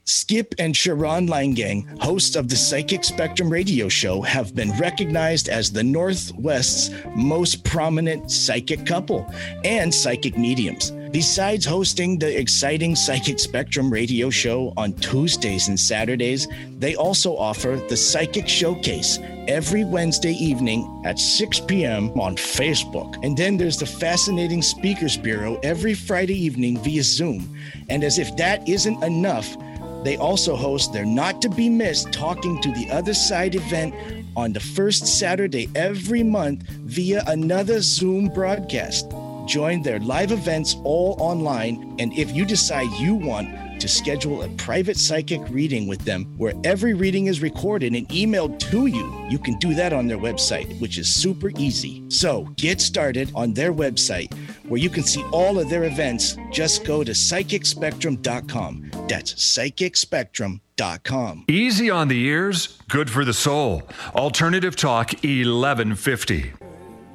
Skip and Sha'ron Langang, hosts of the Psychic Spectrum radio show, have been recognized as the Northwest's most prominent psychic couple and psychic mediums. Besides hosting the exciting Psychic Spectrum radio show on Tuesdays and Saturdays, they also offer the Psychic Showcase every Wednesday evening at 6 p.m. on Facebook. And then there's the Fascinating Speakers Bureau every Friday evening via Zoom. And as if that isn't enough, they also host their not to be missed Talking to the Other Side event on the first Saturday every month via another Zoom broadcast. Join their live events all online, and if you decide you want to schedule a private psychic reading with them where every reading is recorded and emailed to you. You can do that on their website, which is super easy. So get started on their website where you can see all of their events. Just go to psychicspectrum.com. That's psychicspectrum.com. Easy on the ears, good for the soul. Alternative Talk 1150.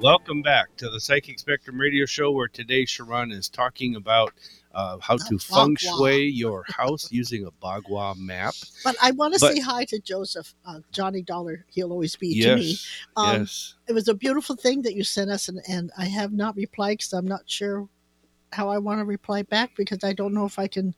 Welcome back to the Psychic Spectrum Radio Show, where today Sha'ron is talking about uh, how to feng shui your house using a Bagua map. But I want to say hi to Joseph, uh, Johnny Dollar. He'll always be yes, to me. Um, yes. It was a beautiful thing that you sent us, and, and I have not replied because I'm not sure how I want to reply back because I don't know if I can.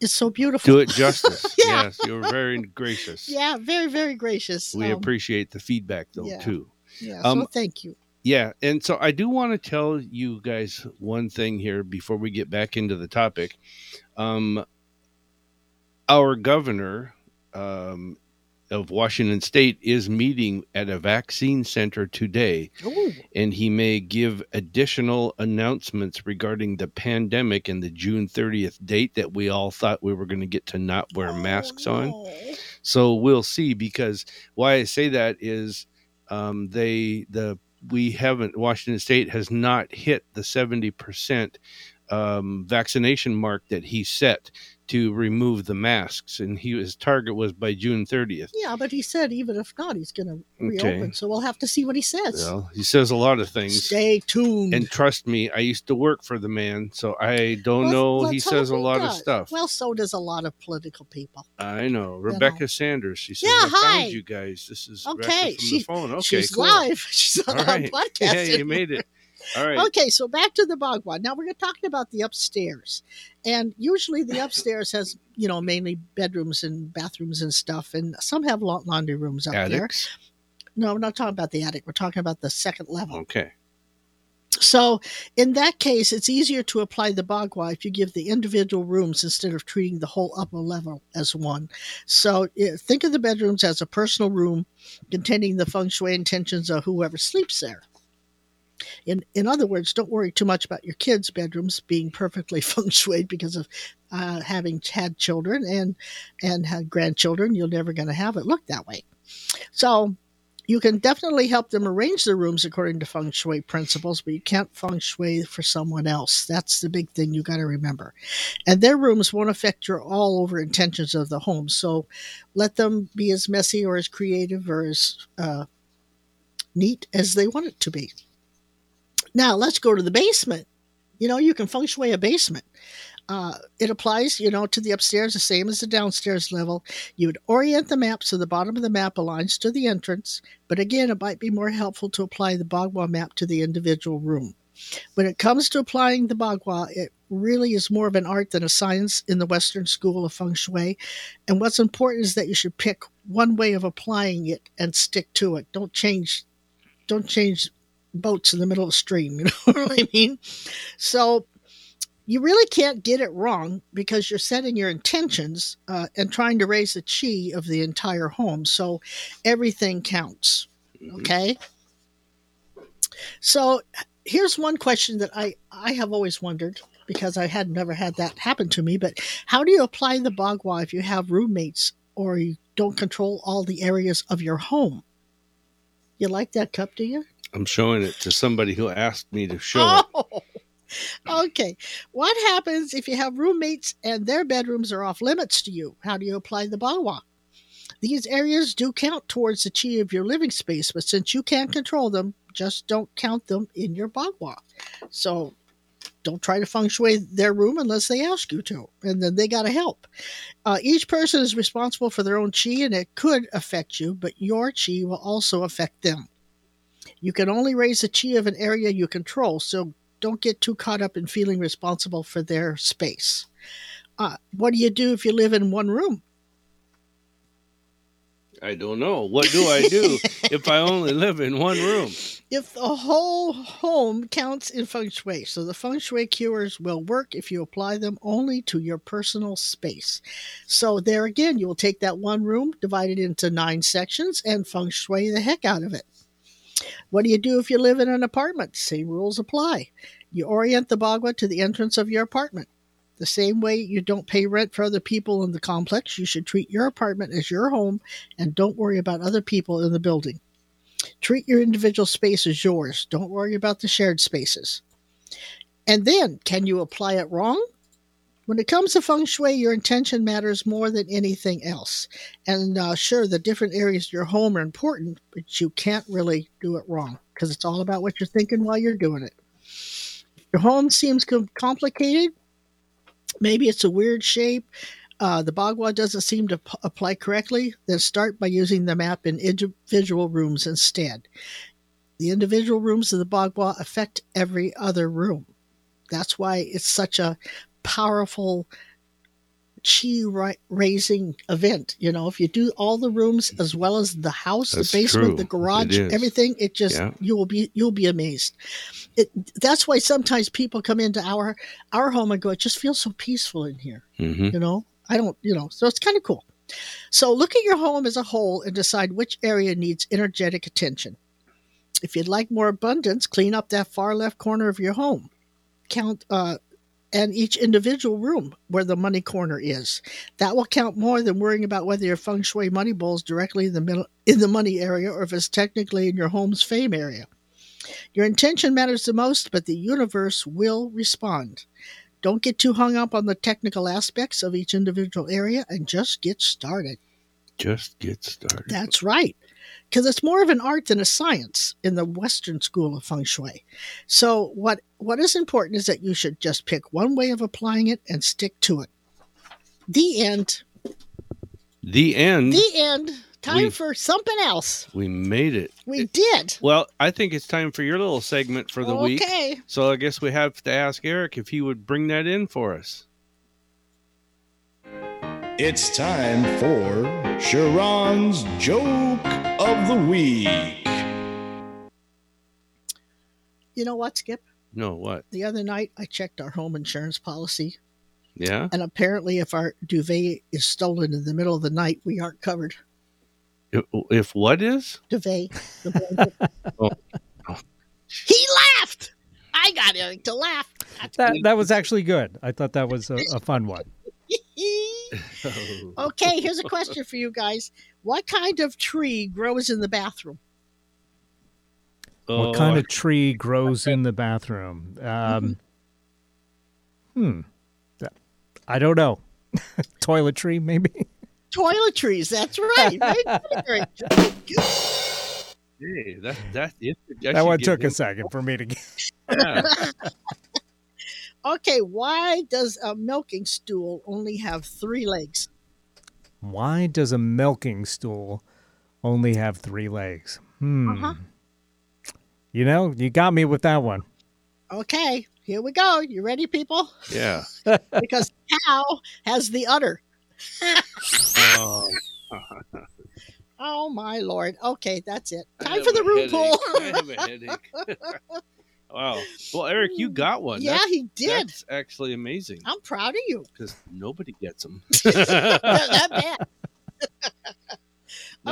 It's so beautiful. Do it justice. *laughs* Yeah. Yes, you were very gracious. Yeah, very, very gracious. We Um, appreciate the feedback, though, yeah. too. Yeah, um, so thank you. Yeah, and so I do want to tell you guys one thing here before we get back into the topic. Um, our governor um, of Washington State is meeting at a vaccine center today, Ooh, and he may give additional announcements regarding the pandemic and the June 30th date that we all thought we were going to get to not wear masks Oh, on. So we'll see because why I say that is um, they the we haven't Washington State has not hit the seventy percent um, vaccination mark that he set to remove the masks, and he his target was by June thirtieth. Yeah, but he said even if not, he's going to Okay. reopen. So we'll have to see what he says. Well, he says a lot of things. Stay tuned. And trust me, I used to work for the man, so I don't know. let's He says a lot of stuff. Well, so does a lot of political people. I know. Rebecca Sanders. She says, Yeah, I hi. found you guys. This is Okay, she- the phone. Okay, She's cool. live. *laughs* She's on our right. *laughs* podcast. Hey, you made it. All right. Okay, so back to the Bagua. Now we're talking about the upstairs, and usually the upstairs has you know mainly bedrooms and bathrooms and stuff, and some have laundry rooms up there. Attics. No, we're not talking about the attic. We're talking about the second level. Okay. So in that case, it's easier to apply the Bagua if you give the individual rooms instead of treating the whole upper level as one. So think of the bedrooms as a personal room containing the feng shui intentions of whoever sleeps there. In, in other words, don't worry too much about your kids' bedrooms being perfectly *laughs* feng shui because of uh, having had children and and had grandchildren. You're never going to have it look that way. So you can definitely help them arrange their rooms according to feng shui principles, but you can't feng shui for someone else. That's the big thing you got to remember. And their rooms won't affect your all over intentions of the home. So let them be as messy or as creative or as uh, neat as they want it to be. Now let's go to the basement. You know, you can feng shui a basement. Uh, it applies, you know, to the upstairs the same as the downstairs level. You would orient the map so the bottom of the map aligns to the entrance, but again, it might be more helpful to apply the Bagua map to the individual room. When it comes to applying the Bagua, it really is more of an art than a science in the Western school of feng shui. And what's important is that you should pick one way of applying it and stick to it. Don't change, don't change boats in the middle of the stream. You *laughs* know what I mean? So you really can't get it wrong because you're setting your intentions uh, and trying to raise the chi of the entire home. So everything counts. Okay. So here's one question that I, I have always wondered because I had never had that happen to me. But how do you apply the Bagua if you have roommates or you don't control all the areas of your home? You like that cup, do you? I'm showing it to somebody who asked me to show it. *laughs* Oh, okay. What happens if you have roommates and their bedrooms are off limits to you? How do you apply the Bagua? These areas do count towards the chi of your living space, but since you can't control them, just don't count them in your Bagua. So don't try to feng shui their room unless they ask you to, and then they got to help. Uh, each person is responsible for their own chi, and it could affect you, but your chi will also affect them. You can only raise the chi of an area you control, so don't get too caught up in feeling responsible for their space. Uh, what do you do if you live in one room? I don't know. What do I do *laughs* if I only live in one room? If the whole home counts in feng shui, so the feng shui cures will work if you apply them only to your personal space. So there again, you will take that one room, divide it into nine sections, and feng shui the heck out of it. What do you do if you live in an apartment? Same rules apply. You orient the bagua to the entrance of your apartment. The same way you don't pay rent for other people in the complex, you should treat your apartment as your home and don't worry about other people in the building. Treat your individual space as yours. Don't worry about the shared spaces. And then, can you apply it wrong? When it comes to feng shui, your intention matters more than anything else. And uh, sure, the different areas of your home are important, but you can't really do it wrong because it's all about what you're thinking while you're doing it. Your home seems complicated, maybe it's a weird shape. Uh, the Bagua doesn't seem to p- apply correctly. Then start by using the map in individual rooms instead. The individual rooms of the Bagua affect every other room. That's why it's such a powerful chi raising event. You know, if you do all the rooms as well as the house, That's the basement, true. the garage, It everything, it just Yeah. you will be you'll be amazed. It, that's why sometimes people come into our our home and go, it just feels so peaceful in here. hmm You know, I don't, you know, so it's kind of cool. So look at your home as a whole and decide which area needs energetic attention. If you'd like more abundance, clean up that far left corner of your home. Count uh, and each individual room where the money corner is. That will count more than worrying about whether your feng shui money bowl is directly in the middle in the money area or if it's technically in your home's fame area. Your intention matters the most, but the universe will respond. Don't get too hung up on the technical aspects of each individual area and just get started. Just get started. That's right. Because it's more of an art than a science in the Western school of feng shui. So what what is important is that you should just pick one way of applying it and stick to it. The end. the end. The end. Time We- for something else. we made it. We did. Well, I think it's time for your little segment for the week. Okay. So I guess we have to ask Eric if he would bring that in for us. It's time for Sha'ron's Joke of the Week. You know what, Skip? No, what? The other night I checked our home insurance policy, Yeah. and apparently if our duvet is stolen in the middle of the night, we aren't covered. If, if what is? Duvet. the. *laughs* Oh. Oh. He laughed. I got Eric to laugh. That's That that was actually good. I thought that was a, a fun one. *laughs* *laughs* okay, here's a question for you guys. What kind of tree grows in the bathroom? Oh, What kind of tree grows in the bathroom? Um, hmm. That- I don't know. *laughs* Toilet tree, maybe. Toiletries. That's right. Very good. Hey, that that, it, That one took a second for me to get. Yeah. Okay, why does a milking stool only have three legs? Why does a milking stool only have three legs? Hmm. Uh-huh. You know, you got me with that one. Okay, here we go. You ready, people? yeah. *laughs* Because cow has the udder. Oh, *laughs* Oh my lord. Okay, that's it. Time for the a room headache. pool. *laughs* I have a headache. wow. Well, Eric, you hmm. got one. yeah, That's- he did. That's actually amazing I'm proud of you. because nobody gets them. *laughs* that bad. *laughs*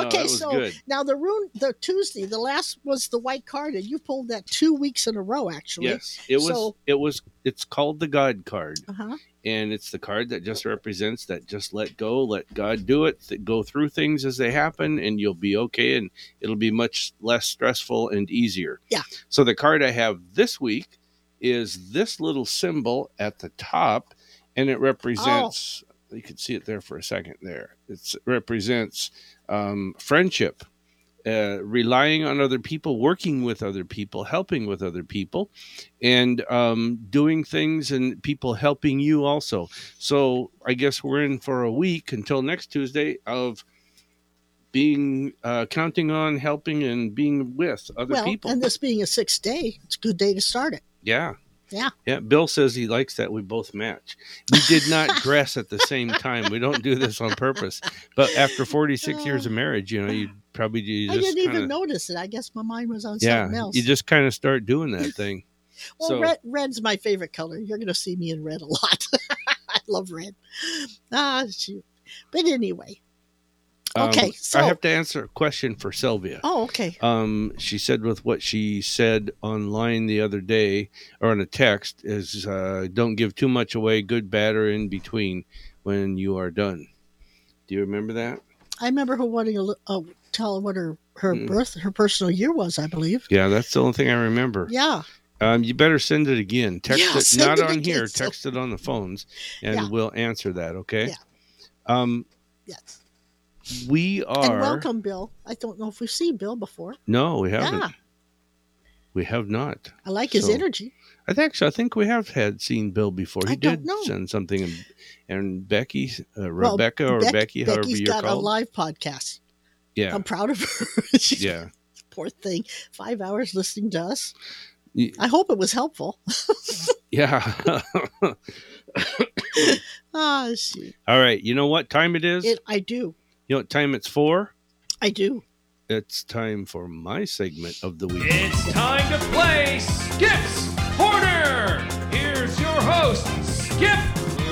No, okay, so good. now the rune, the Tuesday, the last was the white card, and you pulled that two weeks in a row, actually. Yes, it was. So- it was. It's called the God card, Uh huh. and it's the card that just represents that. Just let go, let God do it. th- Go through things as they happen, and you'll be okay, and it'll be much less stressful and easier. Yeah. So the card I have this week is this little symbol at the top, and it represents. You can see it there for a second. There, it's, it represents um, friendship. Uh, relying on other people, working with other people, helping with other people, and um, doing things and people helping you also. So I guess we're in for a week until next Tuesday of being uh, counting on helping and being with other Well, people. and this being a sixth day, it's a good day to start it. yeah, Yeah. Yeah, Bill says he likes that we both match. We did not *laughs* dress at the same time. We don't do this on purpose. But after 46 years of marriage, you know, you probably you I didn't even kinda- notice it. I guess my mind was on yeah, something else. you just kind of start doing that *laughs* thing. well, so red, red's my favorite color. You're going to see me in red a lot. *laughs* I love red. Ah, shoot. But anyway. Um, Okay, so I have to answer a question for Sylvia. oh, okay. Um, she said with what she said online the other day or in a text is uh, don't give too much away, good, bad, or in between when you are done. Do you remember that? I remember her wanting to oh, tell what her her Mm. birth, her personal year was. I believe. Yeah, that's the only thing I remember. Yeah. Um, you better send it again. Text Yeah, it not it on again, here. so- Text it on the phones, and Yeah. we'll answer that. Okay. Yeah. Um, Yes. We are. And welcome, Bill. I don't know if we've seen Bill before. No, we haven't. Yeah. We have not. I like his energy. I think actually, I think we have had seen Bill before. He I did send something, and, and Becky, uh, Well, Rebecca, or Beck- Becky, however Becky's you're got a live podcast. yeah, I'm proud of her. *laughs* She's- yeah. Poor thing. Five hours listening to us. I hope it was helpful. *laughs* Yeah. *laughs* Ah, shoot. All right. You know what time it is? It, I do. You know what time it's for? I do. It's time for my segment of the week. It's time to play Skip's Corner. Here's your host, Skip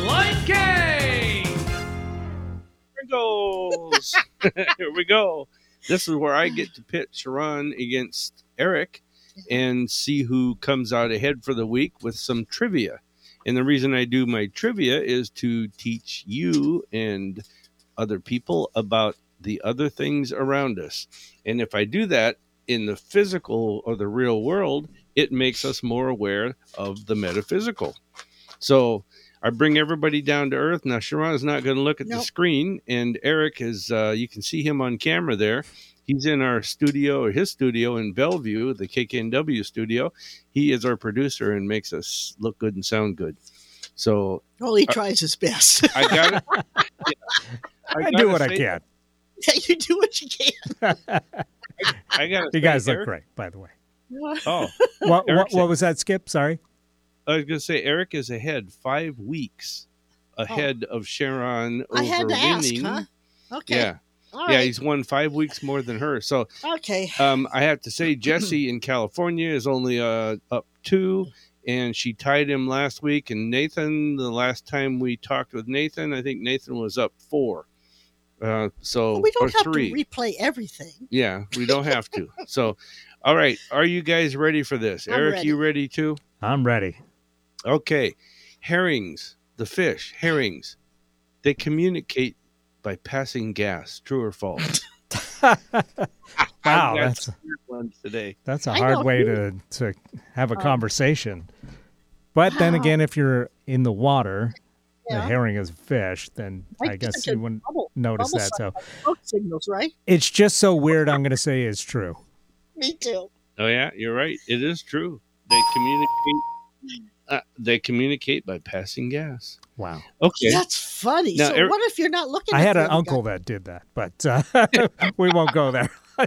Lightgate. Here it goes. *laughs* Here we go. This is where I get to pit Sha'ron against Eric and see who comes out ahead for the week with some trivia. And the reason I do my trivia is to teach you and other people about the other things around us. And if I do that in the physical or the real world, it makes us more aware of the metaphysical. So I bring everybody down to earth. Now, Sha'ron is not going to look at the screen, and Eric is, uh, you can see him on camera there. He's in our studio or his studio in Bellevue, the KKNW studio. He is our producer and makes us look good and sound good. So Well, he Uh, tries his best. I got it. *laughs* I, do gotta what I can. can. *laughs* you do what you can. *laughs* I got You guys look great, by the way. *laughs* Oh, What, what, what was that, Skip? Sorry. I was going to say Eric is ahead five weeks ahead of Sha'ron over Oh. I had to ask, winning. huh? Okay. Yeah, All yeah, right. he's won five weeks more than her. So Okay. um, I have to say *clears throat* Jesse in California is only uh, up two, and she tied him last week. And Nathan, the last time we talked with Nathan, I think Nathan was up four. Uh, so Well, we don't have three. to replay everything. yeah, we don't have to. *laughs* So, all right, are you guys ready for this? I'm Eric, ready. you ready too? I'm ready. Okay, herrings, the fish, herrings, they communicate by passing gas. True or false? *laughs* *laughs* Wow, I that's some weird ones today. that's a I hard know. way to to have a Um, conversation. But then again, if you're in the water, the herring is fish, then I, think guess it's you a wouldn't bubble- notice bubble that. So sign, signals, right? it's just so weird. I'm going to say it's true. *laughs* Me too. Oh yeah, you're right. It is true. They communicate. Uh, they communicate by passing gas. Wow. Okay. That's funny. Now, so Eric- what if you're not looking? I at had an uncle guy? that did that, but uh, *laughs* we won't go there. *laughs*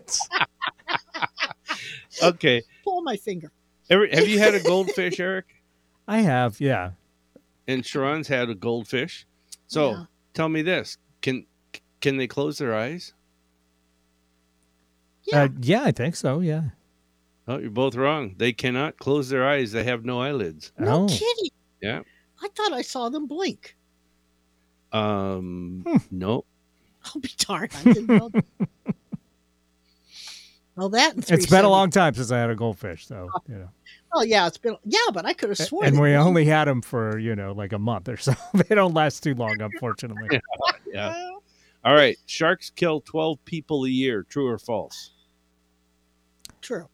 Okay. Pull my finger. Every, have you had a goldfish, Eric? I have, yeah. And Sha'ron's had a goldfish. So Yeah. tell me this: can can they close their eyes? Yeah. Uh, yeah, I think so. Yeah. Oh, you're both wrong. They cannot close their eyes. They have no eyelids. no oh. kidding. Yeah. I thought I saw them blink. Um. Hmm. No. *laughs* I'll be darned. I didn't know. *laughs* well, that It's been a long time since I had a goldfish, so you know. Oh yeah, it's been. Yeah, but I could have sworn. And they we were- only had them for you know like a month or so. *laughs* they don't last too long, unfortunately. Yeah. All right. Sharks kill twelve people a year. True or false? True.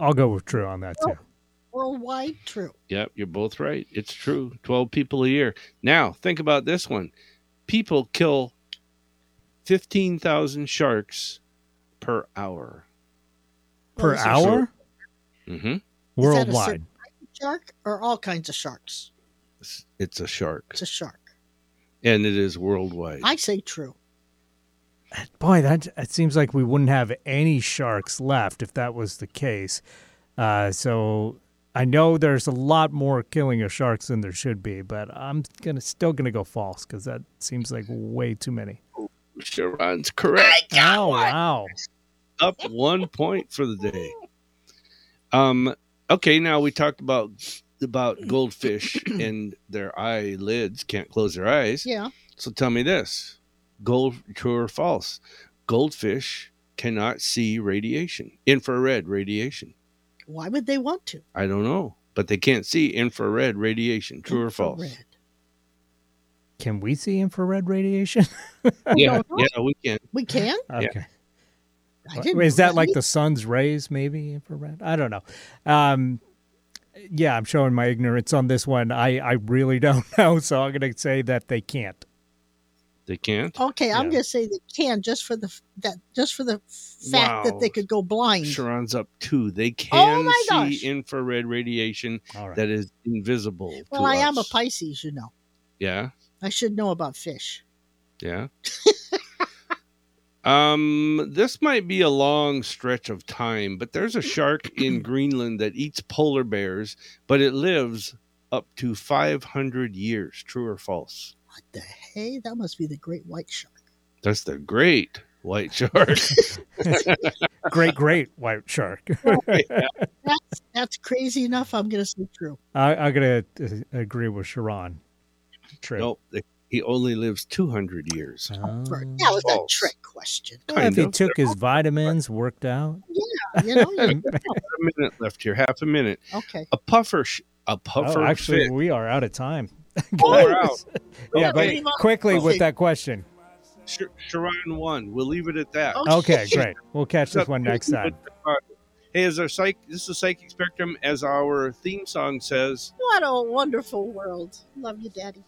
I'll go with true on that too. Worldwide, true. Yep, you're both right. It's true. 12 people a year. Now, think about this one. People kill 15,000 sharks per hour. Per Well, is it hour, hmm Is that a worldwide. certain Shark or all kinds of sharks? It's, it's a shark, It's a shark. and it is worldwide. I say true. Boy, that it seems like we wouldn't have any sharks left if that was the case. Uh, so I know there's a lot more killing of sharks than there should be, but I'm gonna still gonna go false because that seems like way too many. Sha'ron's correct. Oh wow! Up one point for the day. Um. Okay, now we talked about about mm. goldfish *clears throat* and their eyelids can't close their eyes. Yeah. So tell me this: gold, true or false? Goldfish cannot see radiation, infrared radiation. Why would they want to? I don't know, but they can't see infrared radiation. True or false? Infrared. Can we see infrared radiation? *laughs* Yeah, yeah, we can. We can. Okay. I didn't Is know that like the sun's rays, maybe infrared? I don't know. Um, yeah, I'm showing my ignorance on this one. I, I really *laughs* don't know, so I'm going to say that they can't. They can't. Okay, I'm Yeah. going to say they can just for the that just for the fact that they could go blind. Sha'ron's up two. They Oh can my see gosh. infrared radiation All right. that is invisible. Well, to I am a. Pisces, you know. Yeah, I should know about fish. yeah. *laughs* um, this might be a long stretch of time, but there's a shark in *clears throat* Greenland that eats polar bears, but it lives up to 500 years. True or false? What the hey? That must be the great white shark. That's the great white shark. *laughs* Great, great white shark. *laughs* *laughs* That's that's crazy enough. I'm going to say true. I, I'm going to uh, agree with Sha'ron. True. nope, he only lives 200 years. Oh. That was a trick question. Well, if he of. took his vitamins, worked out. Yeah, You know. you- *laughs* Half a minute left here. Half a minute. okay. A puffer. Sh- a oh, puffer. Oh, actually, fish. we are out of time. *laughs* Oh, we're out. *laughs* yeah, Okay. but quickly Okay. with that question. Sh- Sha'ron won. We'll leave it at that. Oh, okay. Okay, great. We'll catch this one next time. Hey, as our psych, this is Psychic Spectrum. As our theme song says, What a wonderful world. Love you, Daddy.